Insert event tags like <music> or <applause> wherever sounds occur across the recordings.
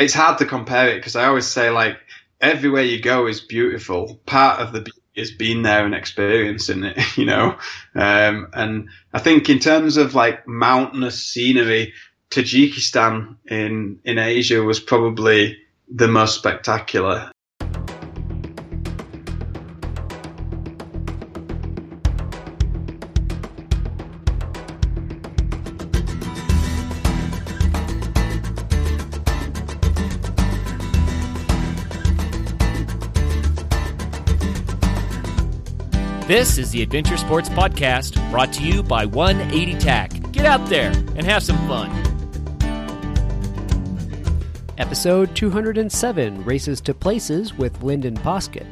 it's hard to compare it because I always say like everywhere you go is beautiful. Part of the beauty is being there and experiencing it, <laughs> you know. Um, and I think in terms of like mountainous scenery, Tajikistan in in Asia was probably the most spectacular. This is the Adventure Sports Podcast brought to you by 180 TAC. Get out there and have some fun. Episode 207 Races to Places with Lyndon Poskett.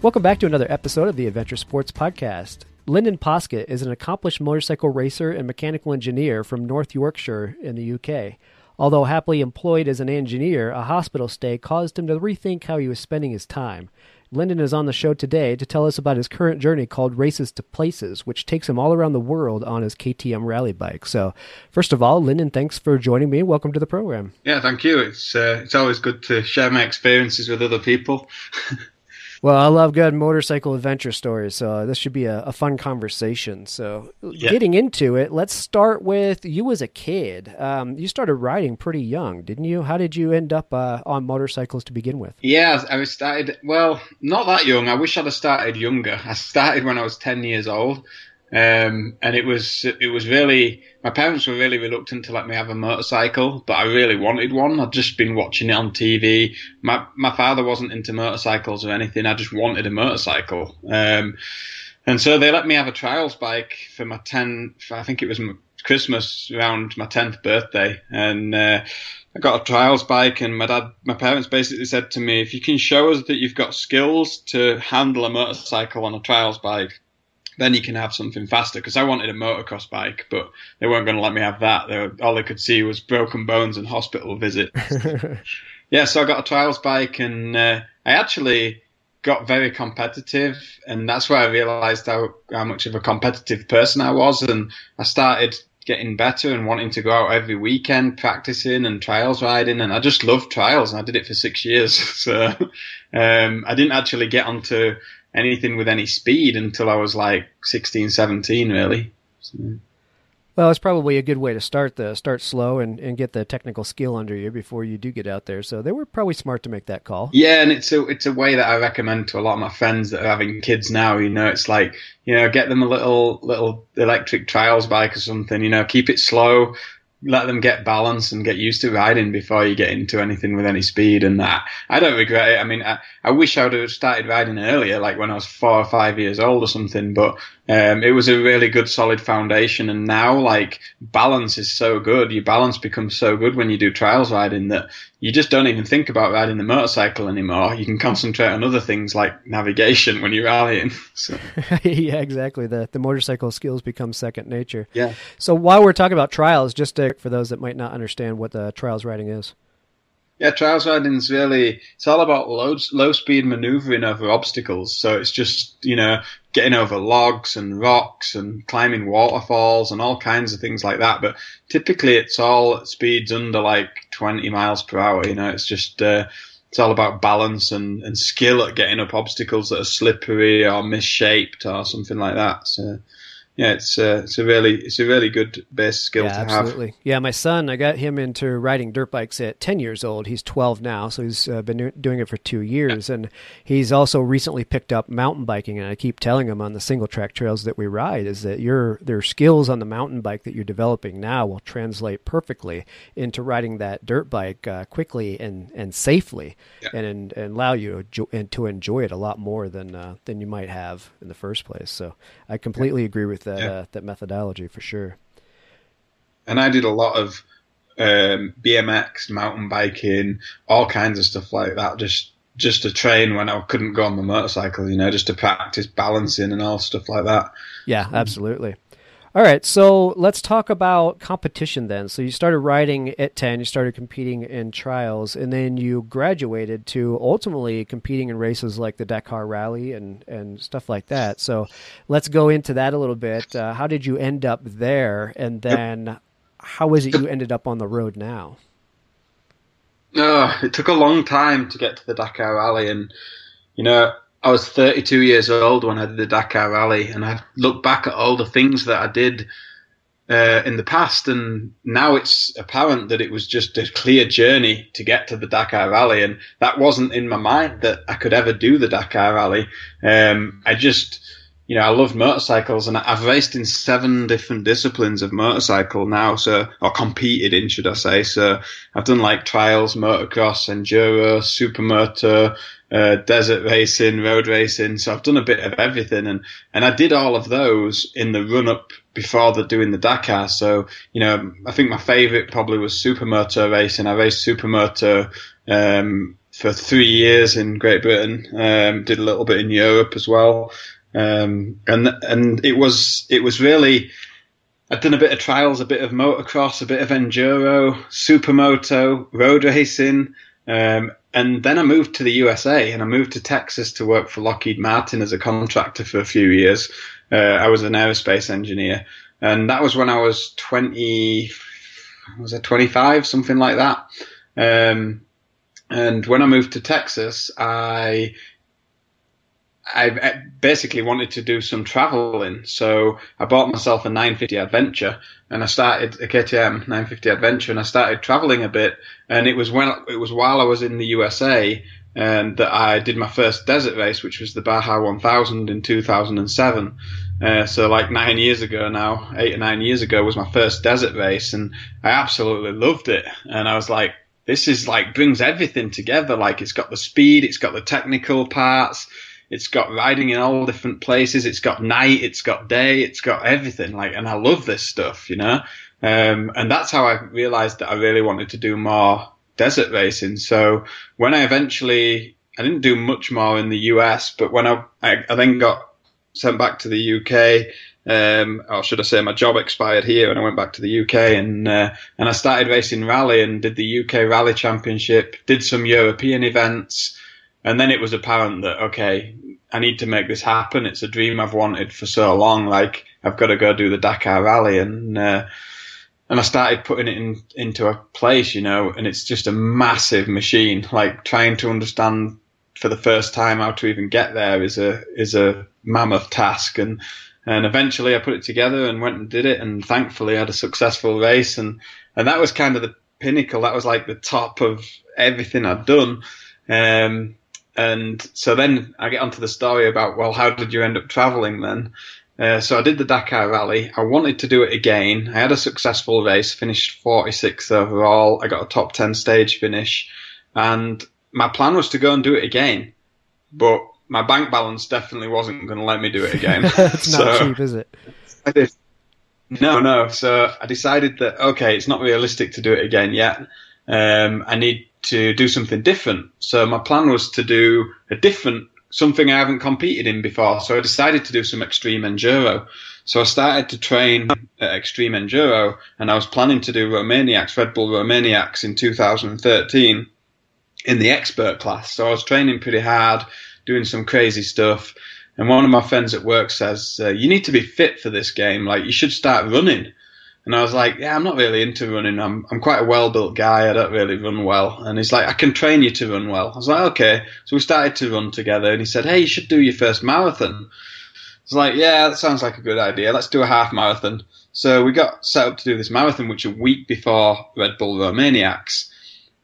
Welcome back to another episode of the Adventure Sports Podcast. Lyndon Poskett is an accomplished motorcycle racer and mechanical engineer from North Yorkshire in the UK. Although happily employed as an engineer, a hospital stay caused him to rethink how he was spending his time. Lyndon is on the show today to tell us about his current journey called Races to Places, which takes him all around the world on his KTM rally bike. So, first of all, Lyndon, thanks for joining me. Welcome to the program. Yeah, thank you. It's uh, it's always good to share my experiences with other people. <laughs> Well, I love good motorcycle adventure stories, so this should be a, a fun conversation. So, yeah. getting into it, let's start with you as a kid. Um, you started riding pretty young, didn't you? How did you end up uh, on motorcycles to begin with? Yeah, I started, well, not that young. I wish I'd have started younger. I started when I was 10 years old. Um, and it was it was really my parents were really reluctant to let me have a motorcycle, but I really wanted one. I'd just been watching it on TV. My my father wasn't into motorcycles or anything. I just wanted a motorcycle, um, and so they let me have a trials bike for my ten. I think it was Christmas around my tenth birthday, and. Uh, I got a trials bike, and my dad, my parents basically said to me, "If you can show us that you've got skills to handle a motorcycle on a trials bike, then you can have something faster. Because I wanted a motocross bike, but they weren't going to let me have that. They were, all they could see was broken bones and hospital visits. <laughs> yeah, so I got a trials bike, and uh, I actually got very competitive, and that's where I realised how, how much of a competitive person I was, and I started getting better and wanting to go out every weekend practicing and trials riding and I just loved trials and I did it for six years <laughs> so um, I didn't actually get onto anything with any speed until I was like 16, 17, really. So. Well, it's probably a good way to start the start slow and, and get the technical skill under you before you do get out there. So they were probably smart to make that call. Yeah, and it's a it's a way that I recommend to a lot of my friends that are having kids now. You know, it's like you know, get them a little little electric trials bike or something. You know, keep it slow, let them get balance and get used to riding before you get into anything with any speed and that. I don't regret it. I mean, I, I wish I would have started riding earlier, like when I was four or five years old or something, but um, it was a really good solid foundation. And now, like, balance is so good. Your balance becomes so good when you do trials riding that you just don't even think about riding the motorcycle anymore. You can concentrate on other things like navigation when you're rallying. <laughs> So. <laughs> yeah, exactly. The the motorcycle skills become second nature. Yeah. So while we're talking about trials, just to, for those that might not understand what the trials riding is. Yeah, trials riding is really, it's all about low, low speed maneuvering over obstacles. So it's just, you know, getting over logs and rocks and climbing waterfalls and all kinds of things like that. But typically it's all at speeds under like 20 miles per hour. You know, it's just, uh, it's all about balance and, and skill at getting up obstacles that are slippery or misshaped or something like that. So, yeah, it's uh, it's a really it's a really good base skill yeah, to absolutely. have. Absolutely, yeah. My son, I got him into riding dirt bikes at ten years old. He's twelve now, so he's uh, been doing it for two years, yeah. and he's also recently picked up mountain biking. And I keep telling him on the single track trails that we ride is that your their skills on the mountain bike that you're developing now will translate perfectly into riding that dirt bike uh, quickly and and safely, yeah. and, and allow you to enjoy it a lot more than uh, than you might have in the first place. So I completely agree with that yeah. uh, that methodology for sure. And I did a lot of um, BMX, mountain biking, all kinds of stuff like that. Just just to train when I couldn't go on the motorcycle, you know, just to practice balancing and all stuff like that. Yeah, absolutely. All right, so let's talk about competition then. So you started riding at 10, you started competing in trials, and then you graduated to ultimately competing in races like the Dakar Rally and, and stuff like that. So let's go into that a little bit. Uh, how did you end up there? And then how is it you ended up on the road now? Oh, it took a long time to get to the Dakar Rally, and you know, I was 32 years old when I did the Dakar Rally, and I look back at all the things that I did uh, in the past, and now it's apparent that it was just a clear journey to get to the Dakar Rally, and that wasn't in my mind that I could ever do the Dakar Rally. Um, I just, you know, I love motorcycles, and I've raced in seven different disciplines of motorcycle now, so or competed in, should I say? So I've done like trials, motocross, enduro, supermoto, uh, desert racing, road racing. So I've done a bit of everything, and and I did all of those in the run up before the doing the Dakar. So you know, I think my favourite probably was supermoto racing. I raced supermoto um, for three years in Great Britain. Um, did a little bit in Europe as well, um, and and it was it was really. I'd done a bit of trials, a bit of motocross, a bit of enduro, supermoto, road racing, um, and then I moved to the USA and I moved to Texas to work for Lockheed Martin as a contractor for a few years. Uh, I was an aerospace engineer, and that was when I was twenty. Was I twenty five, something like that? Um, and when I moved to Texas, I I basically wanted to do some traveling, so I bought myself a 950 Adventure, and I started a KTM 950 Adventure, and I started traveling a bit. And it was when it was while I was in the USA um, that I did my first desert race, which was the Baja 1000 in 2007. Uh, so like nine years ago now, eight or nine years ago was my first desert race, and I absolutely loved it. And I was like, this is like brings everything together. Like it's got the speed, it's got the technical parts it's got riding in all different places. It's got night. It's got day. It's got everything. Like, and I love this stuff, you know. Um, and that's how I realized that I really wanted to do more desert racing. So when I eventually, I didn't do much more in the US, but when I, I, I then got sent back to the UK, um, or should I say, my job expired here, and I went back to the UK, and uh, and I started racing rally and did the UK Rally Championship, did some European events, and then it was apparent that okay, I need to make this happen. It's a dream I've wanted for so long. Like I've got to go do the Dakar Rally, and uh, and I started putting it in into a place, you know. And it's just a massive machine. Like trying to understand for the first time how to even get there is a is a mammoth task. And and eventually I put it together and went and did it, and thankfully I had a successful race. And and that was kind of the pinnacle. That was like the top of everything I'd done. Um, and so then I get onto the story about, well, how did you end up traveling then? Uh, so I did the Dakar Rally. I wanted to do it again. I had a successful race, finished 46th overall. I got a top 10 stage finish. And my plan was to go and do it again. But my bank balance definitely wasn't going to let me do it again. <laughs> it's not so cheap, is it? Did. No, no. So I decided that, okay, it's not realistic to do it again yet. Um, I need to do something different. So my plan was to do a different something I haven't competed in before. So I decided to do some extreme enduro. So I started to train at extreme enduro, and I was planning to do Romaniacs, Red Bull Romaniacs in 2013 in the expert class. So I was training pretty hard, doing some crazy stuff. And one of my friends at work says, uh, "You need to be fit for this game. Like you should start running." And I was like, yeah, I'm not really into running. I'm, I'm quite a well built guy. I don't really run well. And he's like, I can train you to run well. I was like, okay. So we started to run together and he said, hey, you should do your first marathon. I was like, yeah, that sounds like a good idea. Let's do a half marathon. So we got set up to do this marathon, which a week before Red Bull Romaniacs.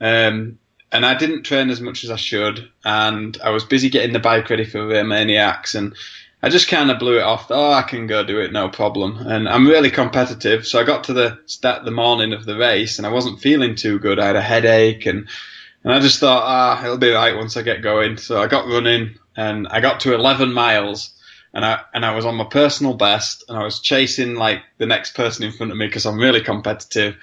Um, and I didn't train as much as I should. And I was busy getting the bike ready for Romaniacs. And I just kind of blew it off. Oh, I can go do it, no problem. And I'm really competitive. So I got to the start the morning of the race and I wasn't feeling too good. I had a headache and, and I just thought, ah, it'll be right once I get going. So I got running and I got to 11 miles and I, and I was on my personal best and I was chasing like the next person in front of me because I'm really competitive.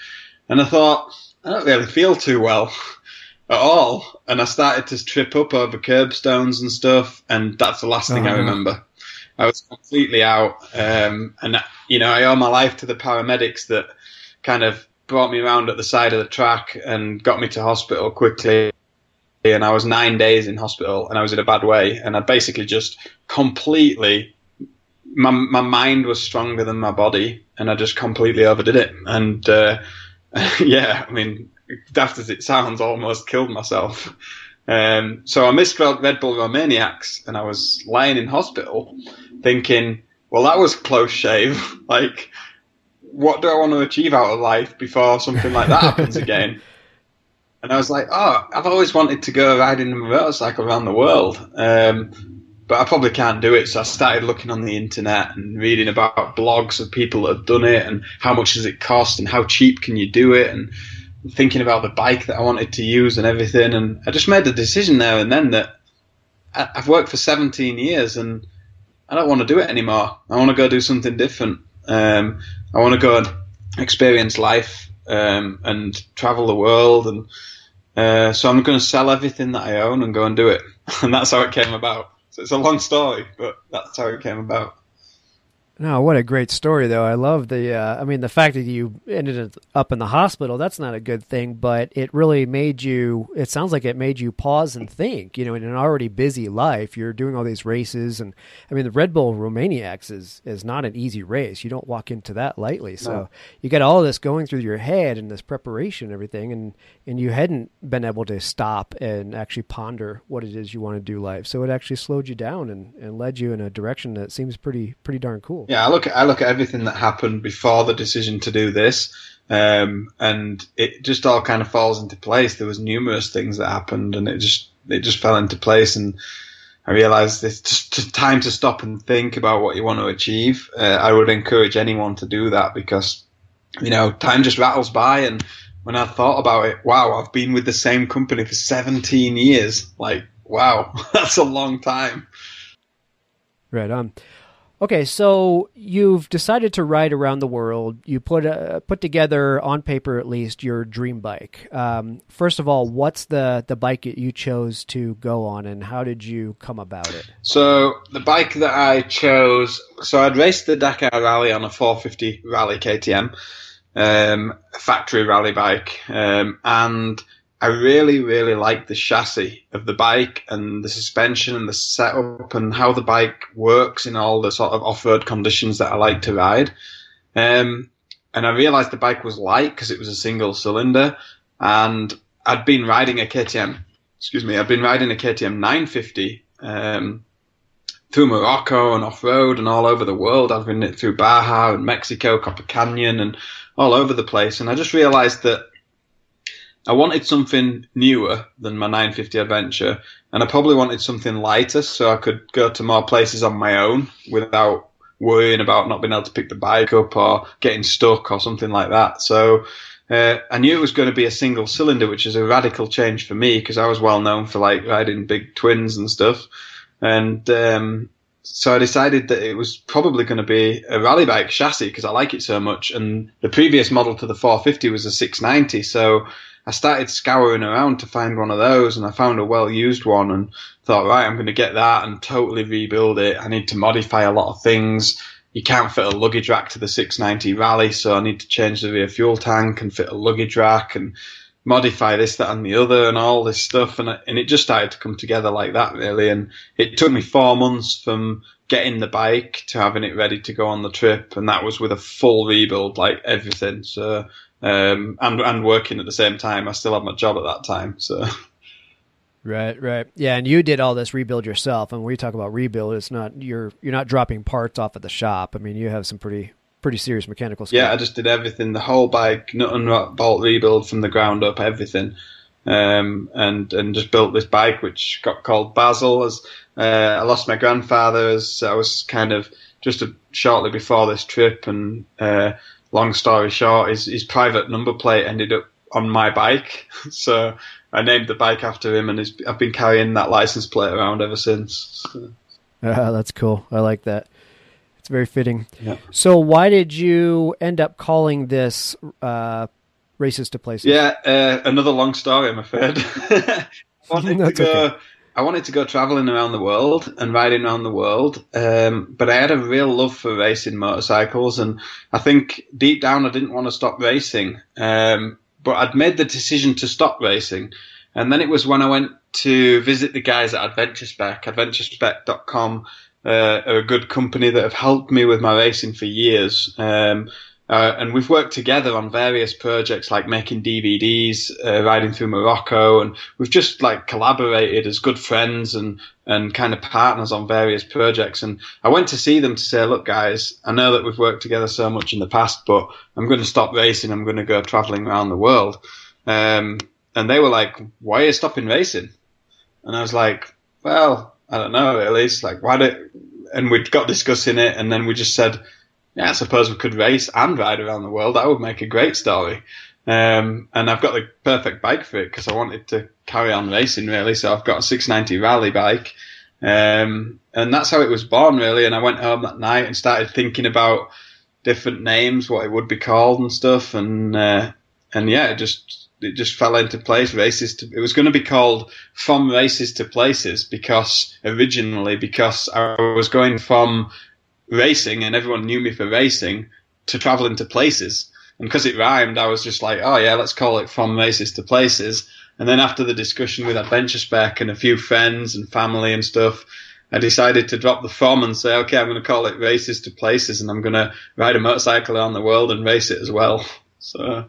And I thought, I don't really feel too well <laughs> at all. And I started to trip up over curbstones and stuff. And that's the last thing I uh-huh. remember. I was completely out. Um, and you know, I owe my life to the paramedics that kind of brought me around at the side of the track and got me to hospital quickly. And I was nine days in hospital, and I was in a bad way. And I basically just completely my my mind was stronger than my body, and I just completely overdid it. And uh, <laughs> yeah, I mean, daft as it sounds, almost killed myself. Um, so I missed Red Bull Romaniacs, and I was lying in hospital, thinking, "Well, that was close shave. <laughs> like, what do I want to achieve out of life before something like that happens <laughs> again?" And I was like, "Oh, I've always wanted to go riding a motorcycle around the world." Um, but I probably can't do it. So I started looking on the internet and reading about blogs of people that have done it and how much does it cost and how cheap can you do it and thinking about the bike that I wanted to use and everything. And I just made the decision there and then that I've worked for 17 years and I don't want to do it anymore. I want to go do something different. Um, I want to go and experience life um, and travel the world. And uh, so I'm going to sell everything that I own and go and do it. <laughs> And that's how it came about. So it's a long story, but that's how it came about. No, what a great story, though. I love the. Uh, I mean, the fact that you ended up in the hospital. That's not a good thing, but it really made you. It sounds like it made you pause and think. You know, in an already busy life, you're doing all these races, and I mean, the Red Bull Romaniacs is is not an easy race. You don't walk into that lightly. So no. you got all this going through your head and this preparation, and everything, and and you hadn't been able to stop and actually ponder what it is you want to do life. So it actually slowed you down and, and led you in a direction that seems pretty pretty darn cool. Yeah, I look at I look at everything that happened before the decision to do this, um, and it just all kind of falls into place. There was numerous things that happened, and it just it just fell into place, and I realized it's just time to stop and think about what you want to achieve. Uh, I would encourage anyone to do that because you know time just rattles by, and when I thought about it, wow, I've been with the same company for 17 years. Like, wow, <laughs> that's a long time. Right on. Okay, so you've decided to ride around the world. You put uh, put together on paper at least your dream bike. Um, first of all, what's the the bike that you chose to go on, and how did you come about it? So the bike that I chose, so I'd raced the Dakar Rally on a 450 Rally KTM, um, factory rally bike, um, and I really, really like the chassis of the bike and the suspension and the setup and how the bike works in all the sort of off-road conditions that I like to ride. Um, and I realized the bike was light because it was a single cylinder and I'd been riding a KTM, excuse me, I'd been riding a KTM 950, um, through Morocco and off-road and all over the world. I've been through Baja and Mexico, Copper Canyon and all over the place. And I just realized that I wanted something newer than my 950 Adventure, and I probably wanted something lighter so I could go to more places on my own without worrying about not being able to pick the bike up or getting stuck or something like that. So uh, I knew it was going to be a single cylinder, which is a radical change for me because I was well known for like riding big twins and stuff. And um, so I decided that it was probably going to be a rally bike chassis because I like it so much. And the previous model to the 450 was a 690, so I started scouring around to find one of those and I found a well used one and thought, right, I'm going to get that and totally rebuild it. I need to modify a lot of things. You can't fit a luggage rack to the 690 Rally, so I need to change the rear fuel tank and fit a luggage rack and modify this, that, and the other, and all this stuff. And, and it just started to come together like that, really. And it took me four months from getting the bike to having it ready to go on the trip, and that was with a full rebuild, like everything. So um, and and working at the same time. I still had my job at that time, so. Right, right, yeah, and you did all this rebuild yourself. And when we talk about rebuild, it's not you're you're not dropping parts off at the shop. I mean, you have some pretty pretty serious mechanical. Skills. Yeah, I just did everything, the whole bike, nut and bolt rebuild from the ground up, everything, um, and and just built this bike which got called Basil. As uh, I lost my grandfather as I was kind of just a, shortly before this trip, and uh, long story short, his, his private number plate ended up on my bike. <laughs> So I named the bike after him, and I've been carrying that license plate around ever since. So. Uh, that's cool. I like that. It's very fitting. Yeah. So, why did you end up calling this uh, Races to Places? Yeah, uh, another long story, I'm afraid. <laughs> wanted <laughs> to go. Okay. I wanted to go traveling around the world and riding around the world, um, but I had a real love for racing motorcycles, and I think deep down I didn't want to stop racing. Um, but I'd made the decision to stop racing, and then it was when I went to visit the guys at AdventureSpec, AdventureSpec.com, uh, are a good company that have helped me with my racing for years. Um, uh, and we've worked together on various projects like making DVDs, uh, riding through Morocco, and we've just like collaborated as good friends and, and kind of partners on various projects. And I went to see them to say, look, guys, I know that we've worked together so much in the past, but I'm going to stop racing. I'm going to go traveling around the world. Um, and they were like, why are you stopping racing? And I was like, well, I don't know, really. It's like, why do, and we got discussing it and then we just said, yeah, I suppose we could race and ride around the world. That would make a great story. Um, and I've got the perfect bike for it because I wanted to carry on racing really. So I've got a 690 rally bike. Um, and that's how it was born really. And I went home that night and started thinking about different names, what it would be called and stuff. And, uh, and yeah, it just, it just fell into place. Races to, it was going to be called From Races to Places because originally, because I was going from racing and everyone knew me for racing to traveling to places. And because it rhymed, I was just like, oh yeah, let's call it from races to places. And then after the discussion with Adventure Spec and a few friends and family and stuff, I decided to drop the from and say, okay, I'm going to call it races to places and I'm going to ride a motorcycle around the world and race it as well. <laughs> So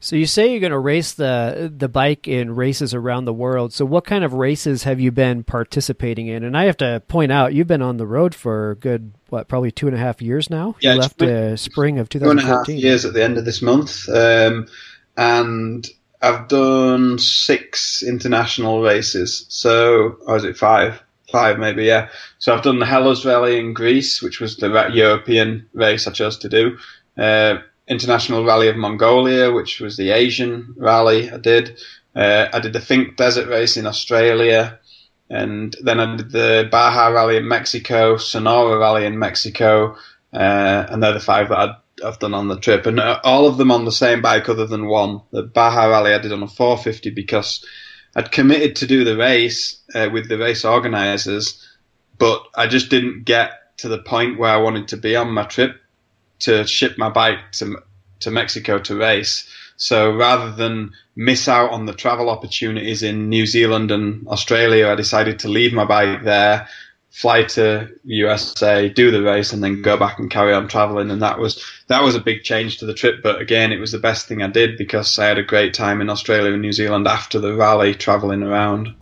so you say you're going to race the the bike in races around the world. So what kind of races have you been participating in? And I have to point out, you've been on the road for good what, probably two and a half years now. Yeah, you left the spring of 2014. Two and a half years at the end of this month, um, and I've done six international races. So, or is it five? Five maybe, yeah. So I've done the Hellas Rally in Greece, which was the European race I chose to do. Uh, International Rally of Mongolia, which was the Asian rally I did. Uh, I did the Finke Desert Race in Australia, and then I did the Baja Rally in Mexico, Sonora Rally in Mexico, uh, and they're the five that i have done on the trip, and uh, all of them on the same bike other than one. The Baja Rally I did on a 450 because I'd committed to do the race uh, with the race organisers, but I just didn't get to the point where I wanted to be on my trip to ship my bike to to Mexico to race. So rather than miss out on the travel opportunities in New Zealand and Australia, I decided to leave my bike there, fly to USA, do the race, and then go back and carry on traveling. And that was that was a big change to the trip. But again, it was the best thing I did because I had a great time in Australia and New Zealand after the rally, traveling around.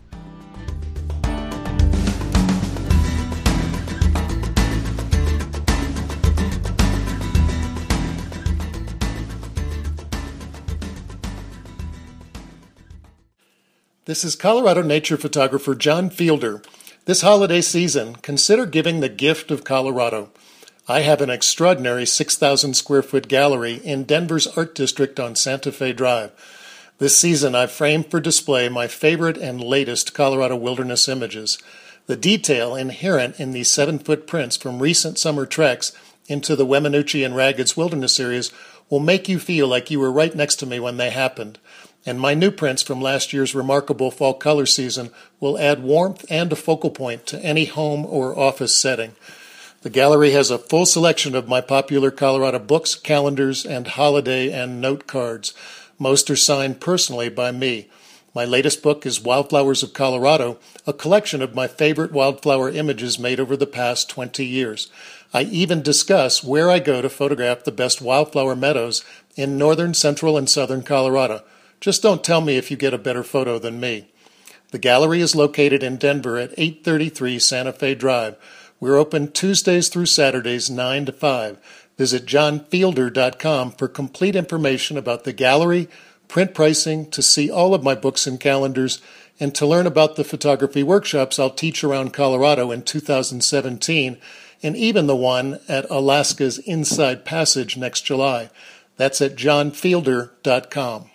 This is Colorado nature photographer John Fielder. This holiday season, consider giving the gift of Colorado. I have an extraordinary 6,000 square foot gallery in Denver's Art District on Santa Fe Drive. This season, I've framed for display my favorite and latest Colorado wilderness images. The detail inherent in these seven foot prints from recent summer treks into the Weminuche and Raggeds wilderness areas will make you feel like you were right next to me when they happened and my new prints from last year's remarkable fall color season will add warmth and a focal point to any home or office setting. The gallery has a full selection of my popular Colorado books, calendars, and holiday and note cards. Most are signed personally by me. My latest book is Wildflowers of Colorado, a collection of my favorite wildflower images made over the past 20 years. I even discuss where I go to photograph the best wildflower meadows in northern, central, and southern Colorado. Just don't tell me if you get a better photo than me. The gallery is located in Denver at 833 Santa Fe Drive. We're open Tuesdays through Saturdays 9 to 5. Visit johnfielder.com for complete information about the gallery, print pricing, to see all of my books and calendars, and to learn about the photography workshops I'll teach around Colorado in 2017, and even the one at Alaska's Inside Passage next July. That's at johnfielder.com.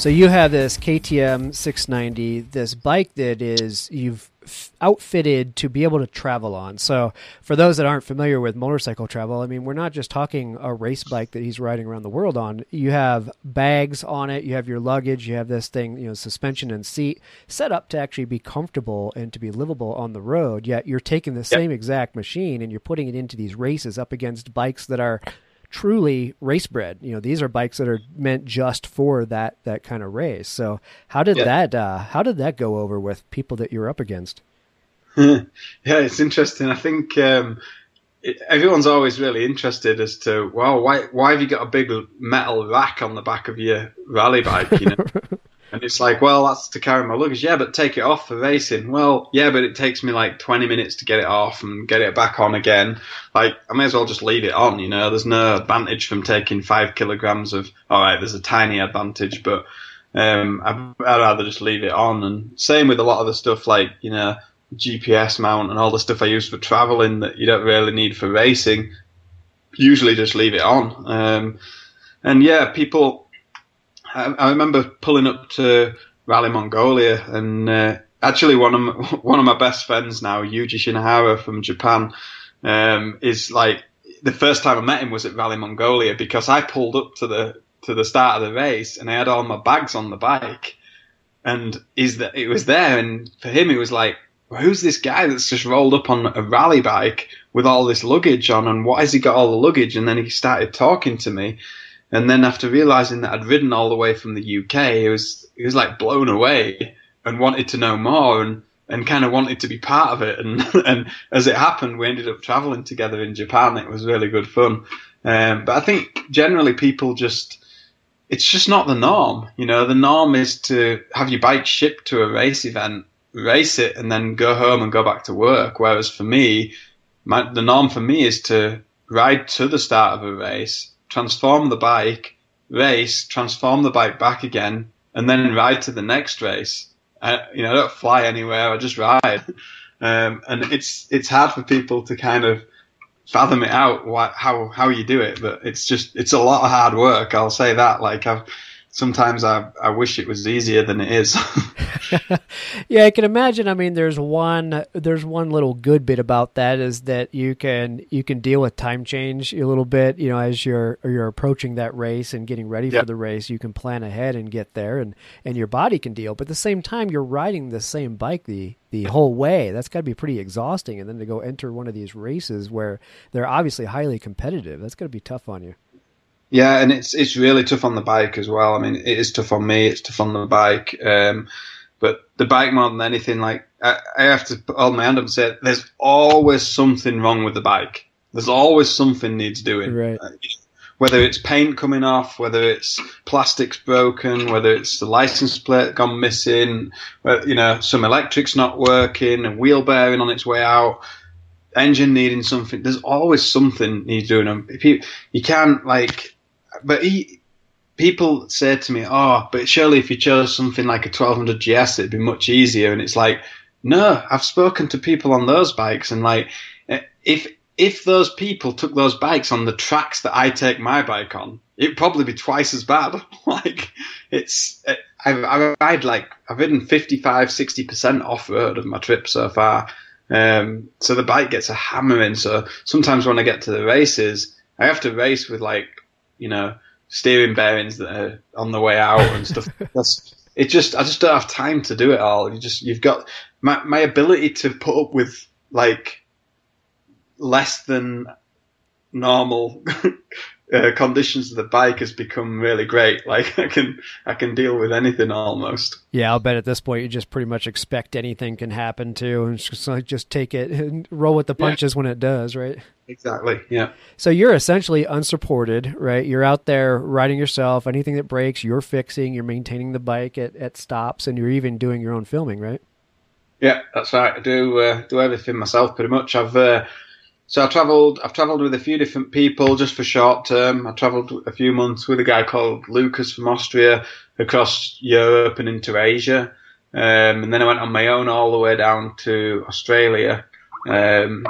So you have this KTM 690, this bike that is you've outfitted to be able to travel on. So for those that aren't familiar with motorcycle travel, I mean, we're not just talking a race bike that he's riding around the world on. You have bags on it, you have your luggage, you have this thing, you know, suspension and seat set up to actually be comfortable and to be livable on the road. Yet you're taking the yep. same exact machine and you're putting it into these races up against bikes that are truly race bred. You know, these are bikes that are meant just for that that kind of race. So how did yeah. that uh, how did that go over with people that you're up against? <laughs> yeah, it's interesting. I think um, it, everyone's always really interested as to well, why why have you got a big metal rack on the back of your rally bike? You know. <laughs> And it's like, well, that's to carry my luggage. Yeah, but take it off for racing. Well, yeah, but it takes me like 20 minutes to get it off and get it back on again. Like, I may as well just leave it on, you know. There's no advantage from taking five kilograms of, alright, there's a tiny advantage, but, um, I'd, I'd rather just leave it on. And same with a lot of the stuff like, you know, GPS mount and all the stuff I use for traveling that you don't really need for racing. Usually just leave it on. Um, and yeah, people, I, I remember pulling up to Rally Mongolia, and uh, actually one of my, <laughs> one of my best friends now, Yuji Shinohara from Japan, um, is like the first time I met him was at Rally Mongolia because I pulled up to the to the start of the race and I had all my bags on the bike, and is that it was there, and for him it was like, who's this guy that's just rolled up on a rally bike with all this luggage on, and why has he got all the luggage? And then he started talking to me, and then after realizing that I'd ridden all the way from the UK, he was he was like blown away and wanted to know more and and kind of wanted to be part of it. <laughs> And and as it happened, we ended up traveling together in Japan. It was really good fun. Um, but I think generally people just it's just not the norm. You know, the norm is to have your bike shipped to a race event, race it, and then go home and go back to work. Whereas for me, my, the norm for me is to ride to the start of a race, transform the bike, race, transform the bike back again, and then ride to the next race. I, you know, I don't fly anywhere. I just ride. <laughs> Um, and it's, it's hard for people to kind of fathom it out what, how, how you do it, but it's just, it's a lot of hard work. I'll say that. Like I've, sometimes I, I wish it was easier than it is. <laughs> <laughs> yeah, I can imagine. I mean, there's one there's one little good bit about that is that you can you can deal with time change a little bit. You know, as you're you're approaching that race and getting ready yep. for the race, you can plan ahead and get there, and and your body can deal. But at the same time, you're riding the same bike the the whole way. That's got to be pretty exhausting. And then to go enter one of these races where they're obviously highly competitive, that's got to be tough on you. Yeah, and it's it's really tough on the bike as well. I mean, it is tough on me. It's tough on the bike. Um, but the bike more than anything, like I, I have to hold my hand up and say, there's always something wrong with the bike. There's always something needs doing. Right. Uh, whether it's paint coming off, whether it's plastics broken, whether it's the license plate gone missing, you know, some electric's not working, a wheel bearing on its way out, engine needing something. There's always something needs doing. If you, you can't like but he, people say to me, "Oh, but surely if you chose something like a 1200 GS, it'd be much easier." And it's like, no, I've spoken to people on those bikes, and like, if if those people took those bikes on the tracks that I take my bike on, it'd probably be twice as bad. <laughs> like, it's I've, I've ride like I've ridden 55, 60 percent off road of my trip so far. Um, so the bike gets a hammering. So sometimes when I get to the races, I have to race with like you know, steering bearings that are on the way out and stuff. <laughs> That's it. Just I just don't have time to do it all. You just you've got my my ability to put up with like less than normal <laughs> uh, conditions of the bike has become really great. <laughs> Like I can I can deal with anything almost. Yeah, I'll bet at this point you just pretty much expect anything can happen to, and just like just take it and <laughs> roll with the punches yeah. when it does, right? Exactly. Yeah. So you're essentially unsupported, right? You're out there riding yourself. Anything that breaks, you're fixing. You're maintaining the bike at, at stops, and you're even doing your own filming, right? Yeah, that's right. I do uh, do everything myself pretty much. I've uh, so I travelled. I've travelled with a few different people just for short term. I travelled a few months with a guy called Lucas from Austria across Europe and into Asia, um, and then I went on my own all the way down to Australia, um,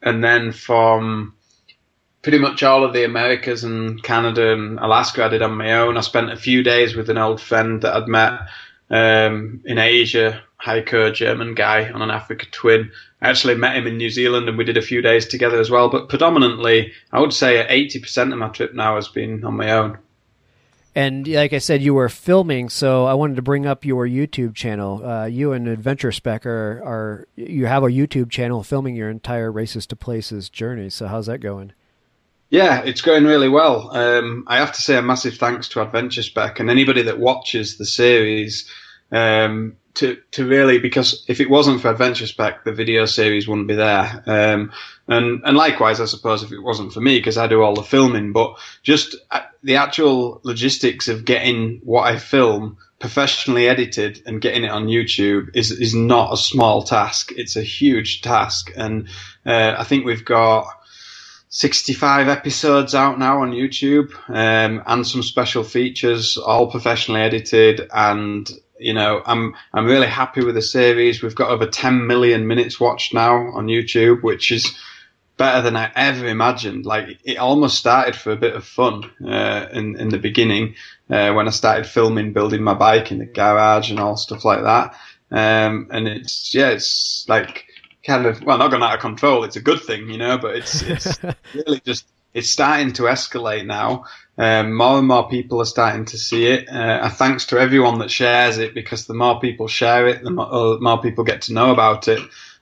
and then from pretty much all of the Americas and Canada and Alaska I did on my own. I spent a few days with an old friend that I'd met um, in Asia, hiker, German guy on an Africa Twin. I actually met him in New Zealand and we did a few days together as well. But predominantly, I would say 80% of my trip now has been on my own. And like I said, you were filming, so I wanted to bring up your YouTube channel. Uh, you and Adventure Spec are, are you have a YouTube channel filming your entire Races to Places journey. So how's that going? Yeah, it's going really well. Um, I have to say a massive thanks to Adventure Spec and anybody that watches the series. Um, to to really because if it wasn't for Adventure Spec, the video series wouldn't be there. Um, and and likewise, I suppose if it wasn't for me because I do all the filming, but just uh, the actual logistics of getting what I film professionally edited and getting it on YouTube is is not a small task. It's a huge task, and uh, I think we've got. 65 episodes out now on YouTube, um, and some special features, all professionally edited and you know, I'm I'm really happy with the series. We've got over 10 million minutes watched now on YouTube, which is better than I ever imagined. Like it almost started for a bit of fun uh, in in the beginning uh, when I started filming, building my bike in the garage and all stuff like that. Um, and it's yeah, it's like kind of well, not gone out of control. It's a good thing, you know, but it's it's <laughs> really just it's starting to escalate now. Um, more and more people are starting to see it. Uh, thanks to everyone that shares it because the more people share it, the more, uh, more people get to know about it,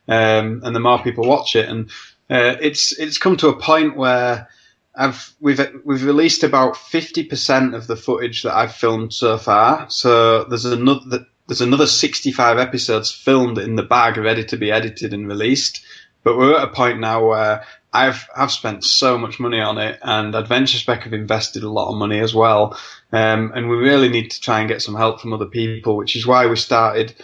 um, and the more people watch it. And uh, it's it's come to a point where I've we've we've released about fifty percent of the footage that I've filmed so far. So there's another there's another sixty five episodes filmed in the bag, ready to be edited and released. But we're at a point now where I've I've spent so much money on it, and Adventure Spec have invested a lot of money as well. Um, and we really need to try and get some help from other people, which is why we started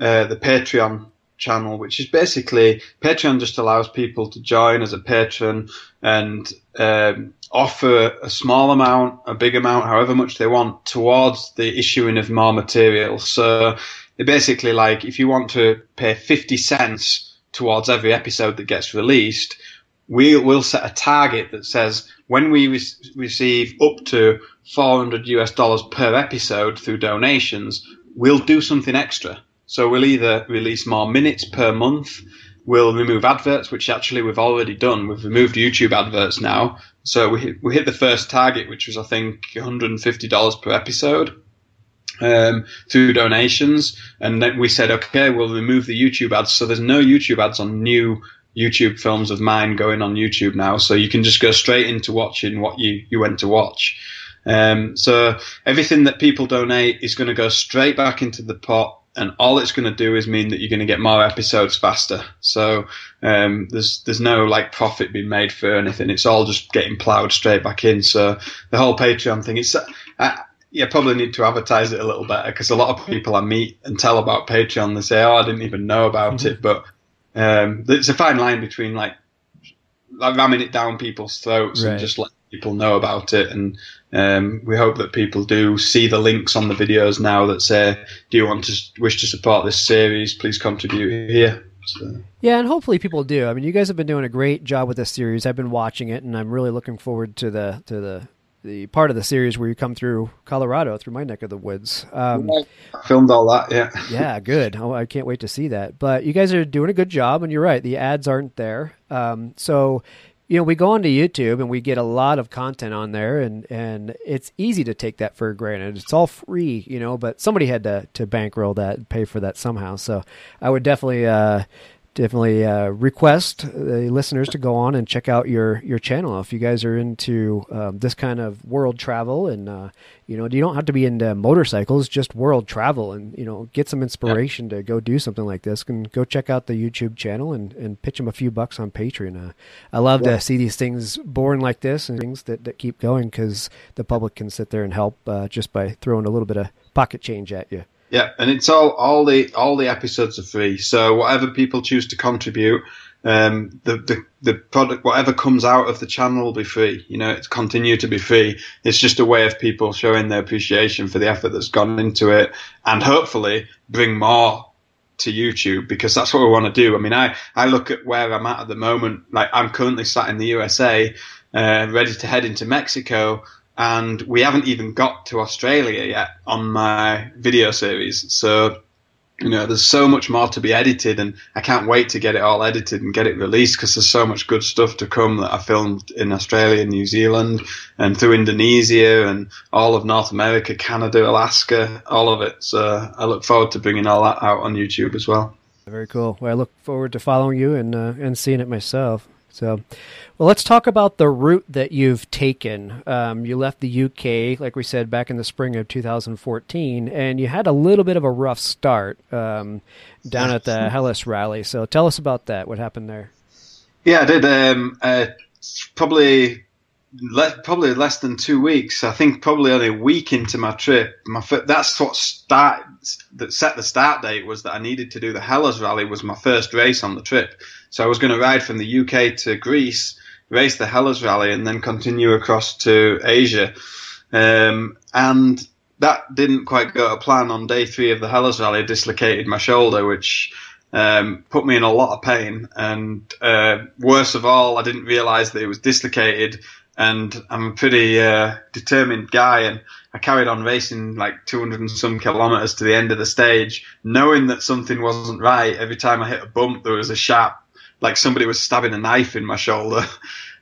uh, the Patreon channel, which is basically Patreon just allows people to join as a patron and um, offer a small amount, a big amount, however much they want, towards the issuing of more material. So basically, like if you want to pay fifty cents towards every episode that gets released we will set a target that says when we re- receive up to 400 US dollars per episode through donations, we'll do something extra. So we'll either release more minutes per month, we'll remove adverts, which actually we've already done. We've removed YouTube adverts now. So we hit, we hit the first target, which was I think $150 per episode. Um, through donations, and then we said, okay, we'll remove the YouTube ads. So there's no YouTube ads on new YouTube films of mine going on YouTube now, so you can just go straight into watching what you, you went to watch. Um, so everything that people donate is going to go straight back into the pot, and all it's going to do is mean that you're going to get more episodes faster. So um, there's there's no like profit being made for anything. It's all just getting ploughed straight back in. So the whole Patreon thing, it's. Uh, you probably need to advertise it a little better because a lot of people I meet and tell about Patreon, they say, "Oh, I didn't even know about mm-hmm. it," but um, it's a fine line between like, like ramming it down people's throats right. and just letting people know about it. And um, we hope that people do see the links on the videos now that say, "Do you want to wish to support this series? Please contribute here." So. Yeah, and hopefully people do. I mean, you guys have been doing a great job with this series. I've been watching it, and I'm really looking forward to the to the the part of the series where you come through Colorado, through my neck of the woods. Um, I filmed all that, yeah. <laughs> yeah, good. Oh, I can't wait to see that. But you guys are doing a good job, and you're right. The ads aren't there. Um, so, you know, we go onto YouTube and we get a lot of content on there, and, and it's easy to take that for granted. It's all free, you know, but somebody had to, to bankroll that and pay for that somehow. So I would definitely. Uh, definitely uh, request the listeners to go on and check out your your channel if you guys are into um, this kind of world travel and uh, you know you don't have to be into motorcycles just world travel and you know get some inspiration yeah. to go do something like this and go check out the youtube channel and, and pitch them a few bucks on patreon uh, i love yeah. to see these things born like this and things that, that keep going because the public can sit there and help uh, just by throwing a little bit of pocket change at you yeah, and it's all all the all the episodes are free. So whatever people choose to contribute, um, the, the the product whatever comes out of the channel will be free. You know, it's continue to be free. It's just a way of people showing their appreciation for the effort that's gone into it, and hopefully bring more to YouTube because that's what we want to do. I mean, I I look at where I'm at at the moment. Like I'm currently sat in the USA uh, ready to head into Mexico, and we haven't even got to Australia yet on my video series. So you know, there's so much more to be edited, and I can't wait to get it all edited and get it released because there's so much good stuff to come that I filmed in Australia, New Zealand, and through Indonesia, and all of North America, Canada, Alaska, all of it. So I look forward to bringing all that out on YouTube as well. Very cool. Well, I look forward to following you and uh, and seeing it myself. So, well, let's talk about the route that you've taken. Um, you left the UK, like we said, back in the spring of 2014, and you had a little bit of a rough start um, down at the <laughs> Hellas Rally. So, tell us about that. What happened there? Yeah, I did. Um, uh, probably le- probably less than two weeks. I think probably only a week into my trip. My that's what start that set the start date was that I needed to do the Hellas Rally was my first race on the trip. So I was going to ride from the UK to Greece, race the Hellas Rally, and then continue across to Asia. Um, and that didn't quite go to plan. On day three of the Hellas Rally, I dislocated my shoulder, which um, put me in a lot of pain. And uh, worst of all, I didn't realise that it was dislocated and I'm a pretty uh, determined guy, and I carried on racing like 200 and some kilometers to the end of the stage, knowing that something wasn't right. Every time I hit a bump, there was a sharp, like somebody was stabbing a knife in my shoulder. <laughs>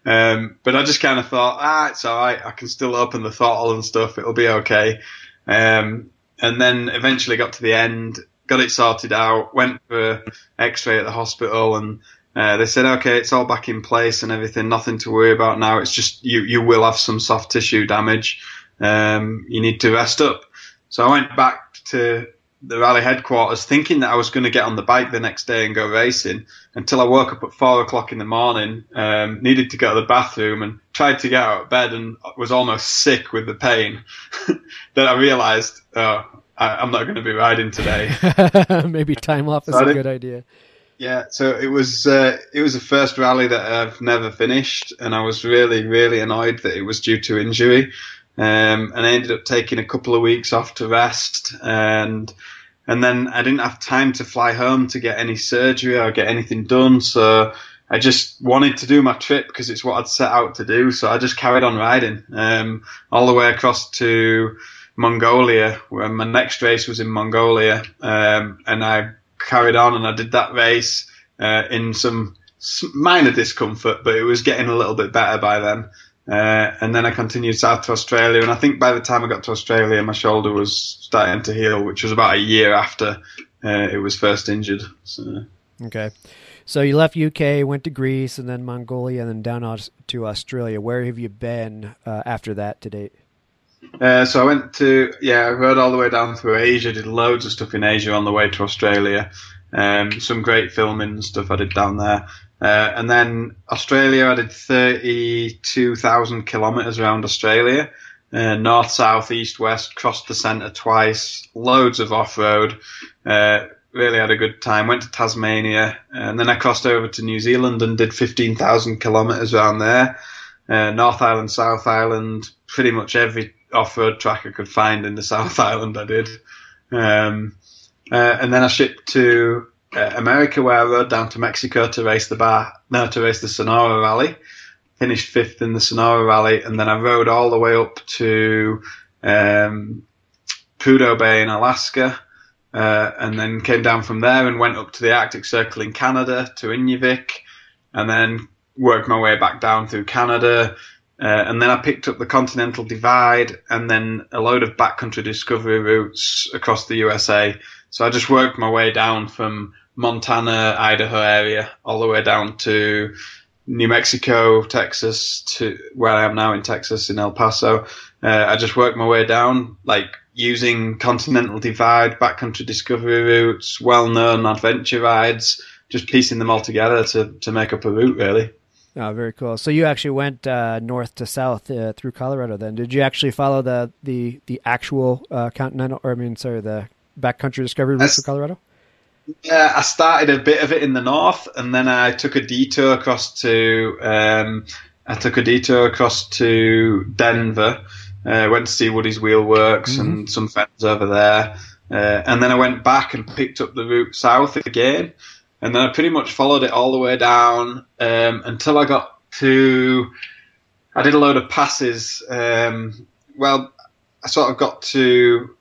Um, but I just kind of thought, ah, it's all right. I can still open the throttle and stuff. It'll be okay. Um, and then eventually got to the end, got it sorted out, went for X-ray at the hospital, and uh, they said, okay, it's all back in place and everything, nothing to worry about now. It's just you, you will have some soft tissue damage. Um, you need to rest up. So I went back to the rally headquarters thinking that I was going to get on the bike the next day and go racing until I woke up at four o'clock in the morning, um, needed to go to the bathroom and tried to get out of bed and was almost sick with the pain. <laughs> then I realized, oh, I, am not going to be riding today. <laughs> Maybe time off is so a good idea. Yeah, so it was uh, it was the first rally that I've never finished, and I was really really annoyed that it was due to injury, um, and I ended up taking a couple of weeks off to rest, and and then I didn't have time to fly home to get any surgery or get anything done, so I just wanted to do my trip because it's what I'd set out to do, so I just carried on riding um, all the way across to Mongolia, where my next race was in Mongolia, um, and I carried on and I did that race uh, in some minor discomfort, but it was getting a little bit better by then. Uh, and then I continued south to Australia, and I think by the time I got to Australia, my shoulder was starting to heal, which was about a year after uh, it was first injured. So. Okay, so you left UK, went to Greece, and then Mongolia, and then down to Australia. Where have you been uh, after that to date? Uh, so I went to yeah, I rode all the way down through Asia, did loads of stuff in Asia on the way to Australia. Um, some great filming and stuff I did down there. Uh, and then Australia, I did 32,000 kilometres around Australia. Uh, north, south, east, west, crossed the centre twice, loads of off road. Uh, really had a good time. Went to Tasmania, and then I crossed over to New Zealand and did 15,000 kilometres around there. Uh, North Island, South Island, pretty much every off-road track I could find in the <laughs> South Island. I did, um, uh, and then I shipped to uh, America where I rode down to Mexico to race the bar, no, to race the Sonora Rally. Finished fifth in the Sonora Rally, and then I rode all the way up to um, Prudhoe Bay in Alaska. Uh, and then came down from there and went up to the Arctic Circle in Canada to Inuvik, and then worked my way back down through Canada, uh, and then I picked up the Continental Divide and then a load of backcountry discovery routes across the USA. So I just worked my way down from Montana, Idaho area, all the way down to New Mexico, Texas, to where I am now in Texas, in El Paso. Uh, I just worked my way down, like using Continental Divide, backcountry discovery routes, well-known adventure rides, just piecing them all together to, to make up a route, really. Oh, very cool. So you actually went uh, north to south uh, through Colorado. Then did you actually follow the the the actual uh, continental, or I mean, sorry, the backcountry discovery route for Colorado? Yeah, I started a bit of it in the north, and then I took a detour across to um, I took a detour across to Denver. Uh, went to see Woody's Wheel Works mm-hmm. and some friends over there, uh, and then I went back and picked up the route south again and then I pretty much followed it all the way down um, until I got to I did a load of passes. Um, well, I sort of got to.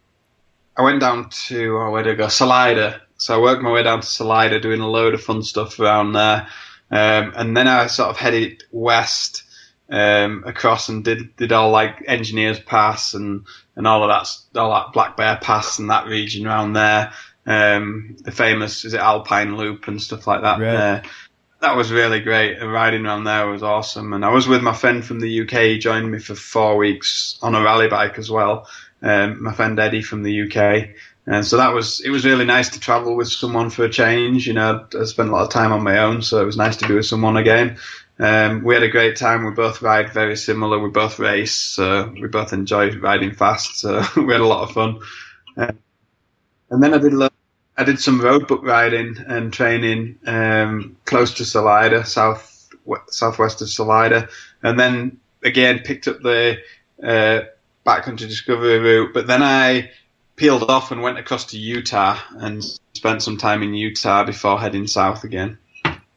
I went down to oh, where did I go? Salida. So I worked my way down to Salida, doing a load of fun stuff around there, um, and then I sort of headed west um, across and did did all like Engineers Pass and and all of that all that Black Bear Pass and that region around there. Um, the famous is it Alpine Loop and stuff like that. Right. Uh, that was really great. Riding around there was awesome, and I was with my friend from the UK. He joined me for four weeks on a rally bike as well. Um, my friend Eddie from the UK, and so that was it was really nice to travel with someone for a change. You know, I spent a lot of time on my own, so it was nice to be with someone again. Um, we had a great time. We both ride very similar. We both race. So we both enjoy riding fast. So <laughs> we had a lot of fun. Uh, and then I did I did some road book riding and training um, close to Salida, south southwest of Salida, and then again picked up the uh, backcountry discovery route. But then I peeled off and went across to Utah and spent some time in Utah before heading south again.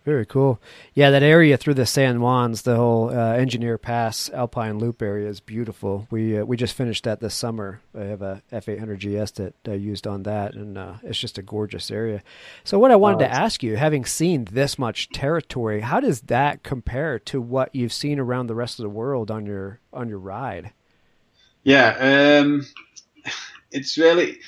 Very cool. Yeah, that area through the San Juans, the whole uh, Engineer Pass Alpine Loop area is beautiful. We uh, we just finished that this summer. I have a F800 GS that I used on that, and uh, it's just a gorgeous area. So, what I wanted to ask you, having seen this much territory, how does that compare to what you've seen around the rest of the world on your on your ride? Yeah, um, it's really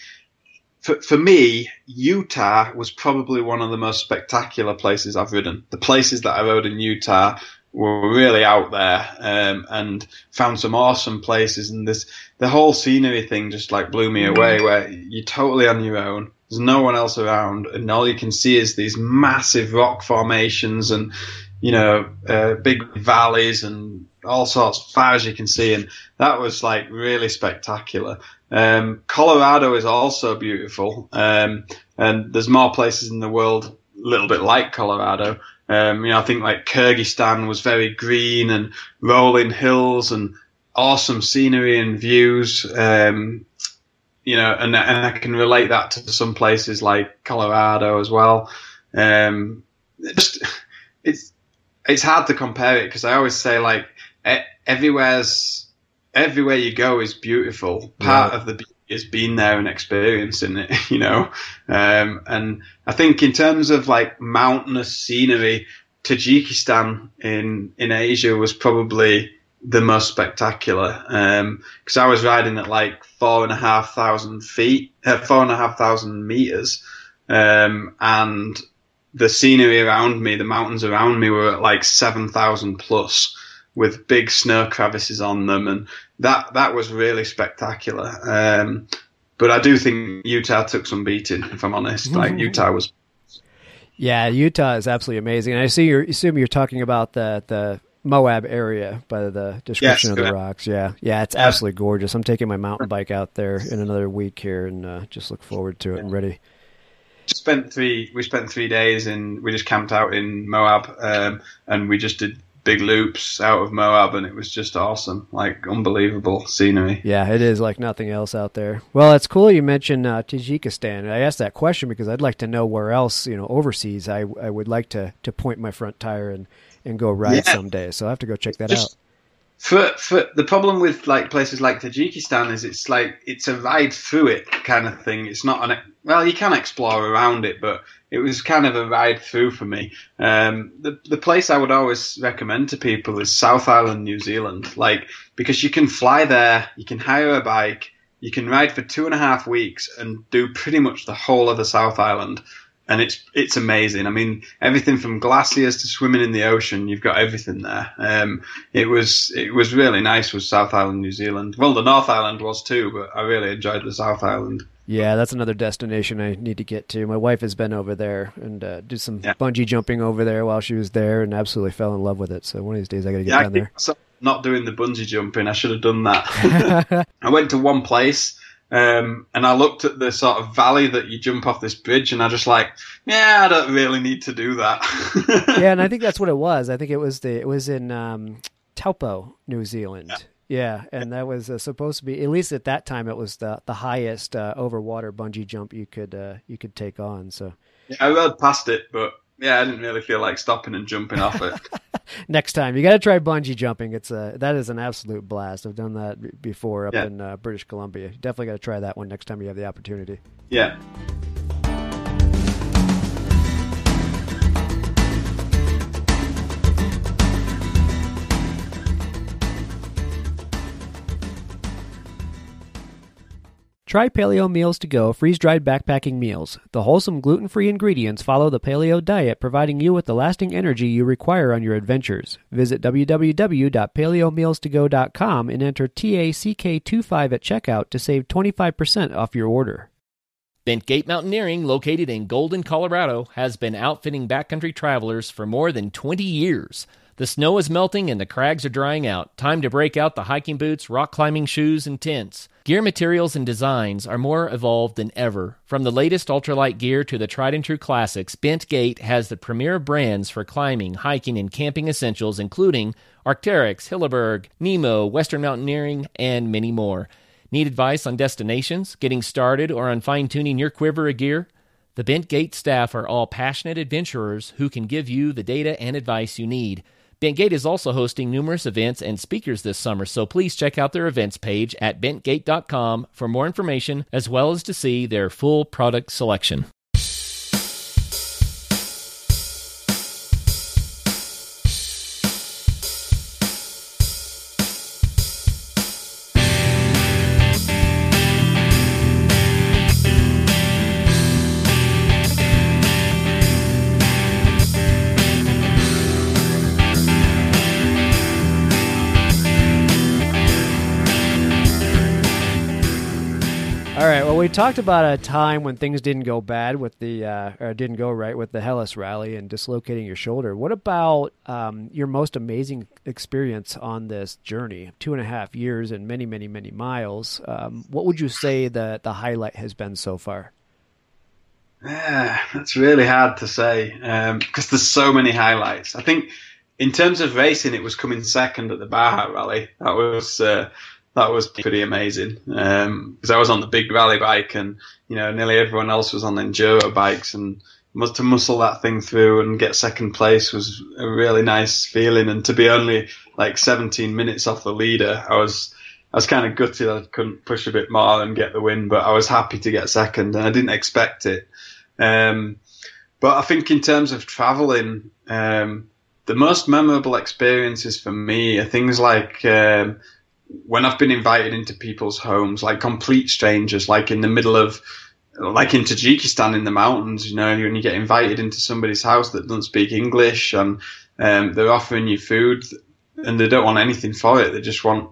for, for me, Utah was probably one of the most spectacular places I've ridden. The places that I rode in Utah were really out there um, and found some awesome places. And this the whole scenery thing just like blew me away. Where you're totally on your own. There's no one else around, and all you can see is these massive rock formations and you know uh, big valleys and all sorts far as you can see. And that was like really spectacular. Um, Colorado is also beautiful, um, and there's more places in the world a little bit like Colorado. Um, you know, I think like Kyrgyzstan was very green and rolling hills and awesome scenery and views. Um, you know, and and I can relate that to some places like Colorado as well. Um, just it's it's hard to compare it because I always say like everywhere's everywhere you go is beautiful. Part of the beauty is being there and experiencing it, <laughs> you know. Um, and I think in terms of like mountainous scenery, Tajikistan in in Asia was probably the most spectacular because um, I was riding at like four and a half thousand feet, uh, four and a half thousand meters, um, and the scenery around me, the mountains around me, were at like seven thousand plus with big snow crevices on them, and that that was really spectacular. Um, but I do think Utah took some beating, if I'm honest. Like mm-hmm. Utah was. Yeah, Utah is absolutely amazing. And I see you assume you're talking about the the Moab area by the description yes, of the rocks. Yeah, yeah, it's absolutely gorgeous. I'm taking my mountain bike out there in another week here, and uh, just look forward to it and ready. Spent three. We spent three days in. We just camped out in Moab, um, and we just did big loops out of Moab, and it was just awesome, like unbelievable scenery. Yeah, it is like nothing else out there. Well, it's cool you mentioned uh, Tajikistan. I asked that question because I'd like to know where else, you know, overseas, I I would like to to point my front tire and and go ride yeah. someday. So I have to go check that just, out. For for the problem with like places like Tajikistan is it's like it's a ride through it kind of thing. It's not an well, you can explore around it, but it was kind of a ride through for me. Um, the the place I would always recommend to people is South Island, New Zealand, like because you can fly there, you can hire a bike, you can ride for two and a half weeks and do pretty much the whole of the South Island, and it's it's amazing. I mean, everything from glaciers to swimming in the ocean, you've got everything there. Um, it was it was really nice with South Island, New Zealand. Well, the North Island was too, but I really enjoyed the South Island. Yeah, that's another destination I need to get to. My wife has been over there and uh, did some yeah. bungee jumping over there while she was there, and absolutely fell in love with it. So one of these days I got to get yeah, down there. Not doing the bungee jumping, I should have done that. <laughs> <laughs> I went to one place. Um, and I looked at the sort of valley that you jump off this bridge, and I just like, yeah, I don't really need to do that. <laughs> yeah, and I think that's what it <laughs> was. I think it was the it was in um, Taupo, New Zealand. Yeah. Yeah, and that was uh, supposed to be at least at that time it was the the highest uh, over water bungee jump you could uh, you could take on. So yeah, I rode past it, but yeah, I didn't really feel like stopping and jumping off it. <laughs> <laughs> next time you got to try bungee jumping. It's a that is an absolute blast. I've done that before up yeah. in uh, British Columbia. Definitely got to try that one next time you have the opportunity. Yeah. Try Paleo Meals to Go freeze dried backpacking meals. The wholesome gluten free ingredients follow the paleo diet, providing you with the lasting energy you require on your adventures. Visit www.paleomealstogo.com and enter TACK25 at checkout to save 25% off your order. Bentgate Mountaineering, located in Golden, Colorado, has been outfitting backcountry travelers for more than 20 years. The snow is melting and the crags are drying out. Time to break out the hiking boots, rock climbing shoes, and tents. Gear materials and designs are more evolved than ever. From the latest ultralight gear to the tried and true classics, Bentgate has the premier brands for climbing, hiking, and camping essentials, including Arc'teryx, Hilleberg, Nemo, Western Mountaineering, and many more. Need advice on destinations, getting started, or on fine tuning your quiver of gear? The Bentgate staff are all passionate adventurers who can give you the data and advice you need. Bentgate is also hosting numerous events and speakers this summer, so please check out their events page at bentgate.com for more information as well as to see their full product selection. We talked about a time when things didn't go bad with the uh, or didn't go right with the Hellas rally and dislocating your shoulder. What about um, your most amazing experience on this journey? Two and a half years and many, many, many miles. Um, what would you say that the highlight has been so far? Yeah, that's really hard to say because um, there's so many highlights. I think in terms of racing, it was coming second at the Baja Rally. That was uh, that was pretty amazing. Because um, I was on the big rally bike and you know nearly everyone else was on enduro bikes and to muscle that thing through and get second place was a really nice feeling. And to be only like 17 minutes off the leader I was I was kind of gutted I couldn't push a bit more and get the win but I was happy to get second and I didn't expect it. Um, but I think in terms of traveling um, the most memorable experiences for me are things like um, when I've been invited into people's homes, like complete strangers, like in the middle of, like in Tajikistan in the mountains, you know, when you get invited into somebody's house that doesn't speak English and um, they're offering you food and they don't want anything for it. They just want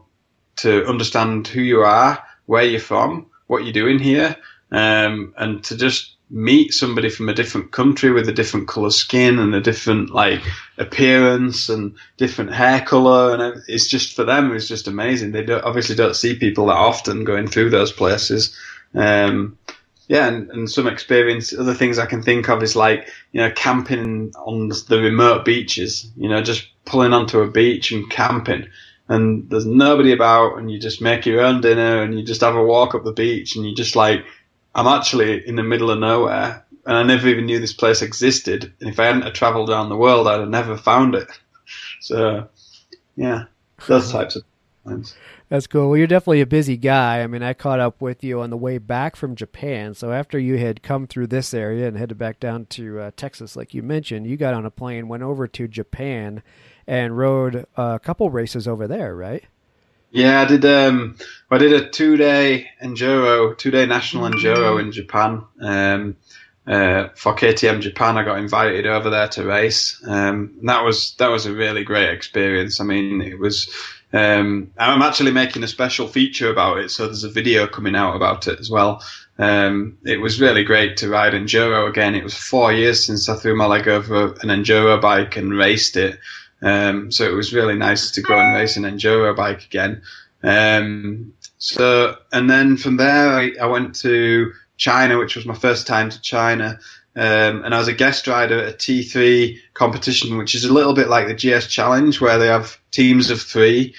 to understand who you are, where you're from, what you're doing here, um, and to just meet somebody from a different country with a different color skin and a different like appearance and different hair color and it's just for them it's just amazing. They don't, obviously don't see people that often going through those places. Um, yeah and, and some experience other things i can think of is like you know camping on the remote beaches you know just pulling onto a beach and camping. And there's nobody about and you just make your own dinner and you just have a walk up the beach and you just like I'm actually in the middle of nowhere, and I never even knew this place existed. And if I hadn't travelled around the world, I'd have never found it. <laughs> So, yeah, those <laughs> types of things. That's cool. Well, you're definitely a busy guy. I mean, I caught up with you on the way back from Japan. So after you had come through this area and headed back down to uh, Texas, like you mentioned, you got on a plane, went over to Japan, and rode a couple races over there, right? Yeah, I did. Um, I did a two-day enduro, two-day national enduro in Japan. Um, uh, for KTM Japan, I got invited over there to race. Um, that was that was a really great experience. I mean, it was. Um, I'm actually making a special feature about it, so there's a video coming out about it as well. Um, it was really great to ride enduro again. It was four years since I threw my leg over an enduro bike and raced it. Um, so it was really nice to go and race an enduro bike again. Um, so, and then from there, I, I, went to China, which was my first time to China. Um, and I was a guest rider at a T3 competition, which is a little bit like the GS Challenge, where they have teams of three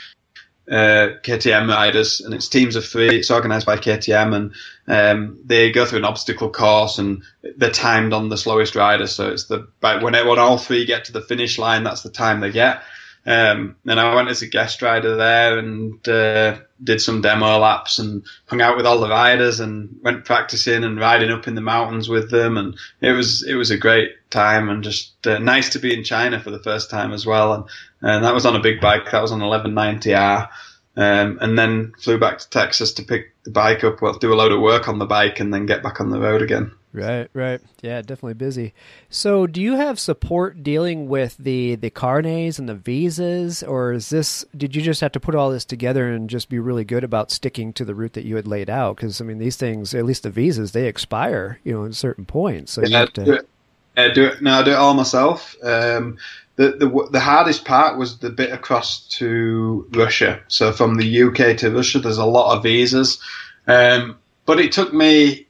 uh, KTM riders, and it's teams of three. It's organised by KTM, and um, they go through an obstacle course, and they're timed on the slowest rider. So it's the when when all three get to the finish line, that's the time they get. Um, and I went as a guest rider there and uh, did some demo laps and hung out with all the riders and went practicing and riding up in the mountains with them. And it was it was a great time and just uh, nice to be in China for the first time as well. And, and that was on a big bike. That was on 1190R. Um, and then flew back to Texas to pick the bike up, well, do a load of work on the bike, and then get back on the road again. Right, right. Yeah, definitely busy. So, do you have support dealing with the the carnets and the visas, or is this? Did you just have to put all this together and just be really good about sticking to the route that you had laid out? Because I mean, these things, at least the visas, they expire, you know, at certain points. So yeah, you have to. Do it, do it. No, I do it all myself. Um, the, the the hardest part was the bit across to Russia. So from the UK to Russia, there's a lot of visas, um, but it took me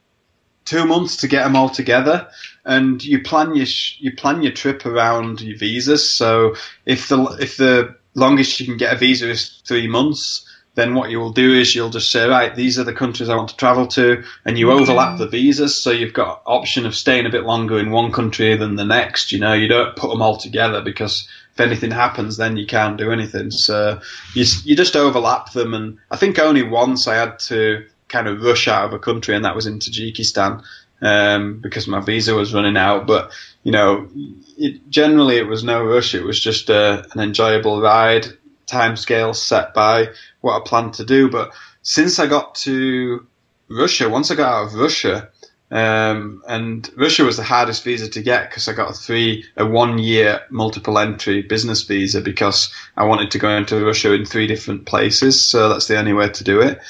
two months to get them all together, and you plan your you plan your trip around your visas. So if the if the longest you can get a visa is three months, then what you will do is you'll just say, right, these are the countries I want to travel to, and you overlap mm. the visas, so you've got option of staying a bit longer in one country than the next. You know, you don't put them all together because if anything happens, then you can't do anything. So you you just overlap them, and I think only once I had to kind of rush out of a country, and that was in Tajikistan um, because my visa was running out. But you know, it, generally it was no rush. It was just a, an enjoyable ride. Time scale set by what I planned to do. But since I got to Russia, once I got out of Russia, um, and Russia was the hardest visa to get because I got a three, a one year multiple entry business visa because I wanted to go into Russia in three different places. So that's the only way to do it.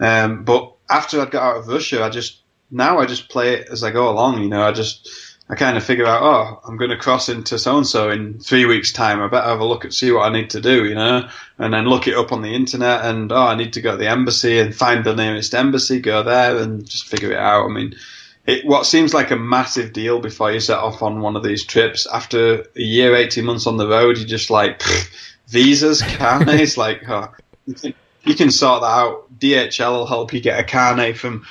Um, but after I got out of Russia, I just now I just play it as I go along. You know, I just I kind of figure out, oh, I'm going to cross into so and so in three weeks' time. I better have a look at see what I need to do, you know, and then look it up on the internet. And oh, I need to go to the embassy and find the nearest embassy, go there and just figure it out. I mean, it, what seems like a massive deal before you set off on one of these trips. After a year, eighteen months on the road, you're just like visas, carnets, like oh, you can sort that out. DHL will help you get a carnet from,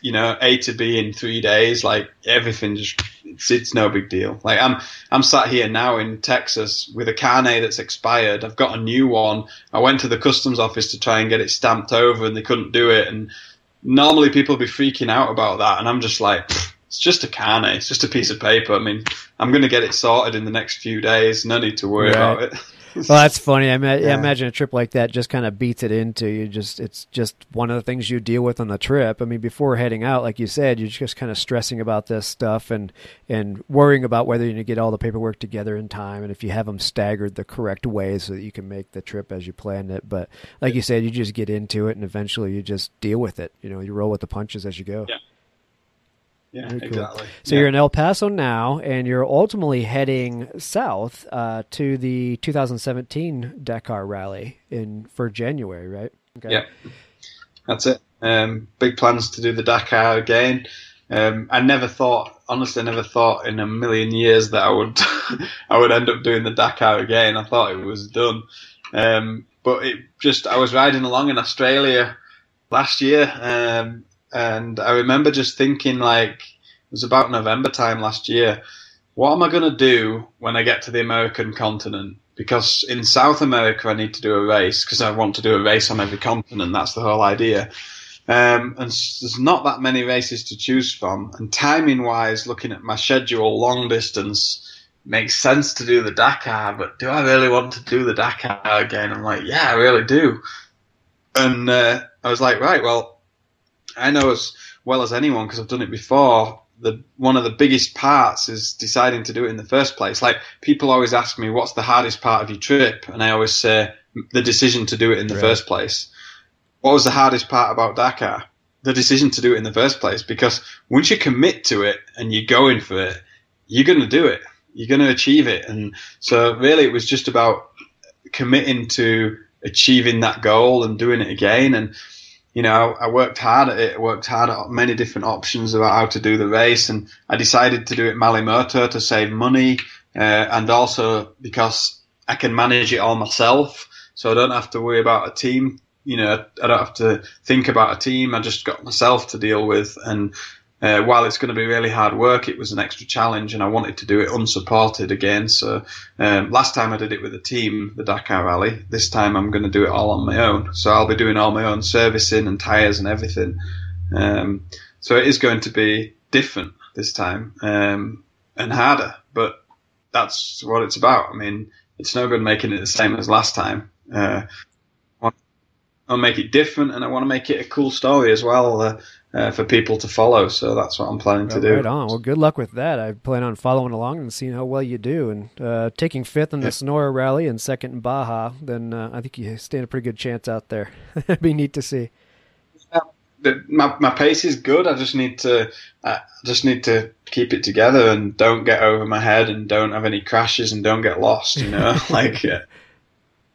you know, A to B in three days. Like everything just, it's, it's no big deal. Like I'm, I'm sat here now in Texas with a carnet that's expired. I've got a new one. I went to the customs office to try and get it stamped over and they couldn't do it. And normally people be freaking out about that. And I'm just like, it's just a carnet. It's just a piece of paper. I mean, I'm going to get it sorted in the next few days. No need to worry right. about it. <laughs> well, that's <laughs> funny. I, ma- yeah. imagine a trip like that just kind of beats it into you. Just it's just one of the things you deal with on the trip. I mean, before heading out, like you said, you're just kind of stressing about this stuff and and worrying about whether you get all the paperwork together in time and if you have them staggered the correct way so that you can make the trip as you planned it. But like you said, you just get into it and eventually you just deal with it. You know, you roll with the punches as you go. Yeah. Yeah, cool. exactly. So yeah. you're in El Paso now, and you're ultimately heading south uh, to the 2017 Dakar Rally in for January, right? Okay. Yeah, that's it. Um, big plans to do the Dakar again. Um, I never thought, honestly, I never thought in a million years that I would, <laughs> I would end up doing the Dakar again. I thought it was done, um, but it just, I was riding along in Australia last year, um, and I remember just thinking like it was about November time last year. What am I going to do when I get to the American continent? Because in South America, I need to do a race because I want to do a race on every continent. That's the whole idea. Um, and there's not that many races to choose from. And timing wise, looking at my schedule, long distance makes sense to do the Dakar, but do I really want to do the Dakar again? I'm like, yeah, I really do. And uh, I was like, right, well, I know as well as anyone because I've done it before. The one of the biggest parts is deciding to do it in the first place. Like people always ask me, "What's the hardest part of your trip?" And I always say the decision to do it in the first place. What was the hardest part about Dakar? The decision to do it in the first place. Because once you commit to it and you're going for it, you're going to do it. You're going to achieve it. And so really, it was just about committing to achieving that goal and doing it again. And you know, I worked hard at it. Worked hard at many different options about how to do the race, and I decided to do it Malle Moto to save money, uh, and also because I can manage it all myself. so I don't have to worry about a team. You know, I don't have to think about a team. I just got myself to deal with, and uh, while it's going to be really hard work, it was an extra challenge, and I wanted to do it unsupported again. So um, last time I did it with a team, the Dakar Rally. This time I'm going to do it all on my own. So I'll be doing all my own servicing and tyres and everything. Um, so it is going to be different this time um, and harder, but that's what it's about. I mean, it's no good making it the same as last time. Uh, I'll make it different, and I want to make it a cool story as well. Uh, uh, for people to follow. So that's what I'm planning to do. Right on. Well, good luck with that. I plan on following along and seeing how well you do. And uh, taking fifth in the yeah. Sonora Rally and second in Baja, then uh, I think you stand a pretty good chance out there. <laughs> It'd be neat to see. my my pace is good. I just need to I just need to keep it together and don't get over my head and don't have any crashes and don't get lost. You know, <laughs> like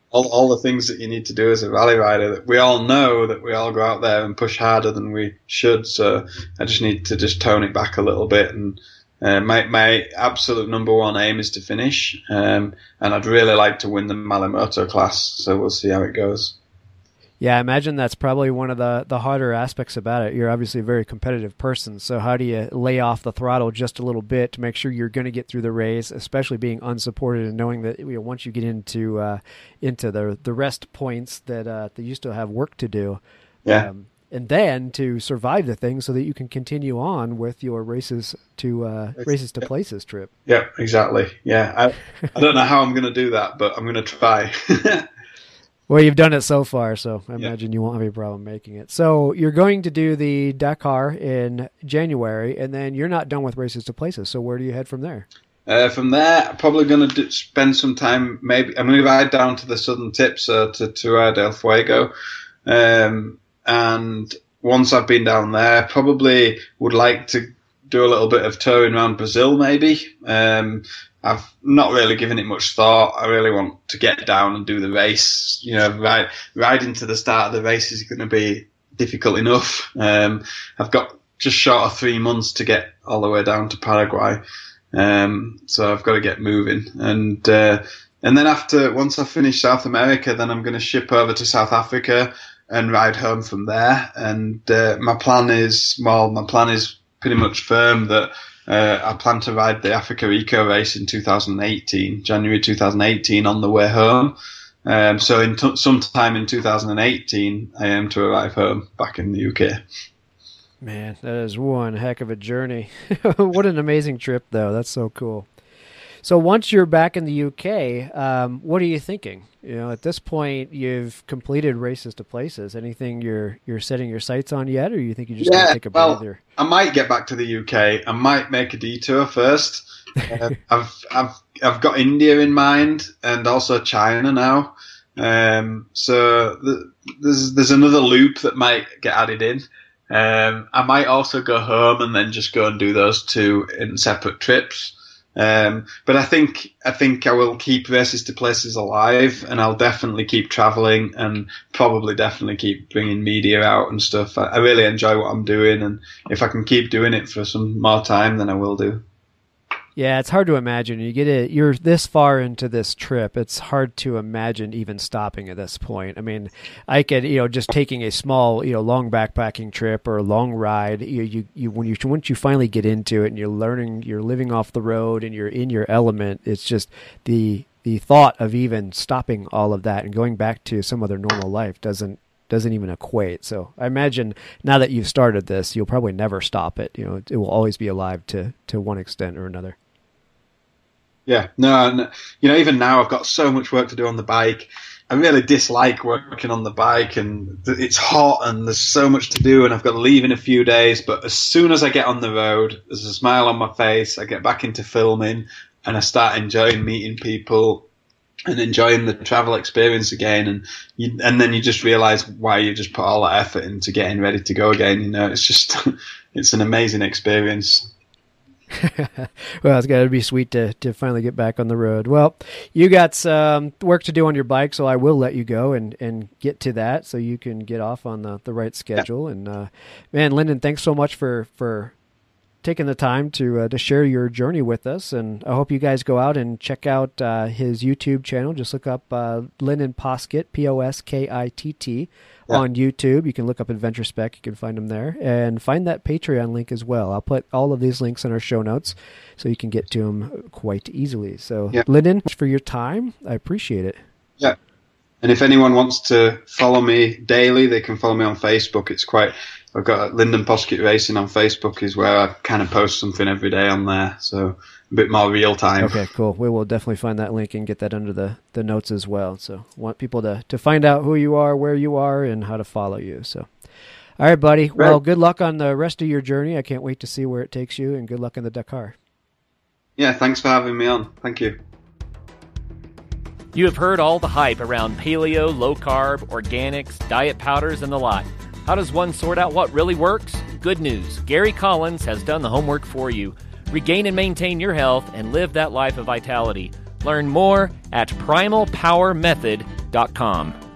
all, all the things that you need to do as a rally rider that we all know that we all go out there and push harder than we should. So I just need to just tone it back a little bit. And uh, my, my absolute number one aim is to finish. Um, and I'd really like to win the Malle Moto class. So we'll see how it goes. Yeah, I imagine that's probably one of the, the harder aspects about it. You're obviously a very competitive person, so how do you lay off the throttle just a little bit to make sure you're going to get through the race, especially being unsupported and knowing that you know once you get into uh, into the the rest points that uh, that you still have work to do. Yeah. Um, and then to survive the thing so that you can continue on with your races to uh, races to places trip. Yeah, exactly. Yeah, I, I don't know how I'm going to do that, but I'm going to try. <laughs> Well, you've done it so far, so I imagine you won't have any problem making it. So you're going to do the Dakar in January, and then you're not done with races to places. So where do you head from there? Uh, from there, I'm probably going to spend some time. Maybe I'm going to ride down to the southern tips uh, to to del Fuego, um, and once I've been down there, probably would like to do a little bit of touring around Brazil, maybe. Um, I've not really given it much thought. I really want to get down and do the race. You know, ride, riding to the start of the race is going to be difficult enough. Um, I've got just short of three months to get all the way down to Paraguay. Um, so I've got to get moving. And, uh, and then after, once I finish South America, then I'm going to ship over to South Africa and ride home from there. And, uh, my plan is, well, my plan is pretty much firm that uh, I plan to ride the Africa Eco race in 2018, January 2018, on the way home. Um, so in t- sometime in 2018, I aim to arrive home back in the UK. Man, that is one heck of a journey. <laughs> what an amazing trip, though. That's so cool. So once you're back in the UK, um, what are you thinking? You know, at this point, you've completed races to places. Anything you're you're setting your sights on yet, or you think you just yeah, take a well, breather? I might get back to the UK. I might make a detour first. <laughs> uh, I've I've I've got India in mind, and also China now. Um, so the, there's there's another loop that might get added in. Um, I might also go home and then just go and do those two in separate trips. Um, but I think I think I will keep races to places alive, and I'll definitely keep traveling, and probably definitely keep bringing media out and stuff. I, I really enjoy what I'm doing, and if I can keep doing it for some more time, then I will do. Yeah, it's hard to imagine. You get it. You're this far into this trip. It's hard to imagine even stopping at this point. I mean, I could, you know, just taking a small, you know, long backpacking trip or a long ride. You, you, you when you once you finally get into it and you're learning, you're living off the road and you're in your element. It's just the the thought of even stopping all of that and going back to some other normal life doesn't doesn't even equate. So I imagine now that you've started this, you'll probably never stop it. You know, it will always be alive to to one extent or another. Yeah, no, you know, even now I've got so much work to do on the bike. I really dislike working on the bike, and it's hot, and there's so much to do, and I've got to leave in a few days. But as soon as I get on the road, there's a smile on my face. I get back into filming, and I start enjoying meeting people and enjoying the travel experience again. And you, and then you just realize why you just put all that effort into getting ready to go again. You know, it's just <laughs> it's an amazing experience. <laughs> well, it's got to be sweet to, to finally get back on the road. Well, you got some work to do on your bike, so I will let you go and, and get to that so you can get off on the, the right schedule. Yeah. And uh, man, Lyndon, thanks so much for for taking the time to uh, to share your journey with us, and I hope you guys go out and check out uh, his YouTube channel. Just look up uh, Lyndon Poskitt, P O S K I T T, on YouTube. You can look up Adventure Spec. You can find them there, and find that Patreon link as well. I'll put all of these links in our show notes, so you can get to them quite easily. So, Yeah. Lyndon, for your time, I appreciate it. Yeah. And if anyone wants to follow me daily, they can follow me on Facebook. It's quite. I've got Lyndon Poskitt Racing on Facebook, is where I kind of post something every day on there, so bit more real time. Okay, cool. We will definitely find that link and get that under the, the notes as well. So want people to, to find out who you are, where you are, and how to follow you. So all right, buddy. Well, good luck on the rest of your journey. I can't wait to see where it takes you and good luck in the Dakar. Yeah, thanks for having me on. Thank you. You have heard all the hype around paleo, low carb, organics, diet powders, and the lot. How does one sort out what really works? Good news Gary Collins has done the homework for you. Regain and maintain your health and live that life of vitality. Learn more at primalpowermethod.com.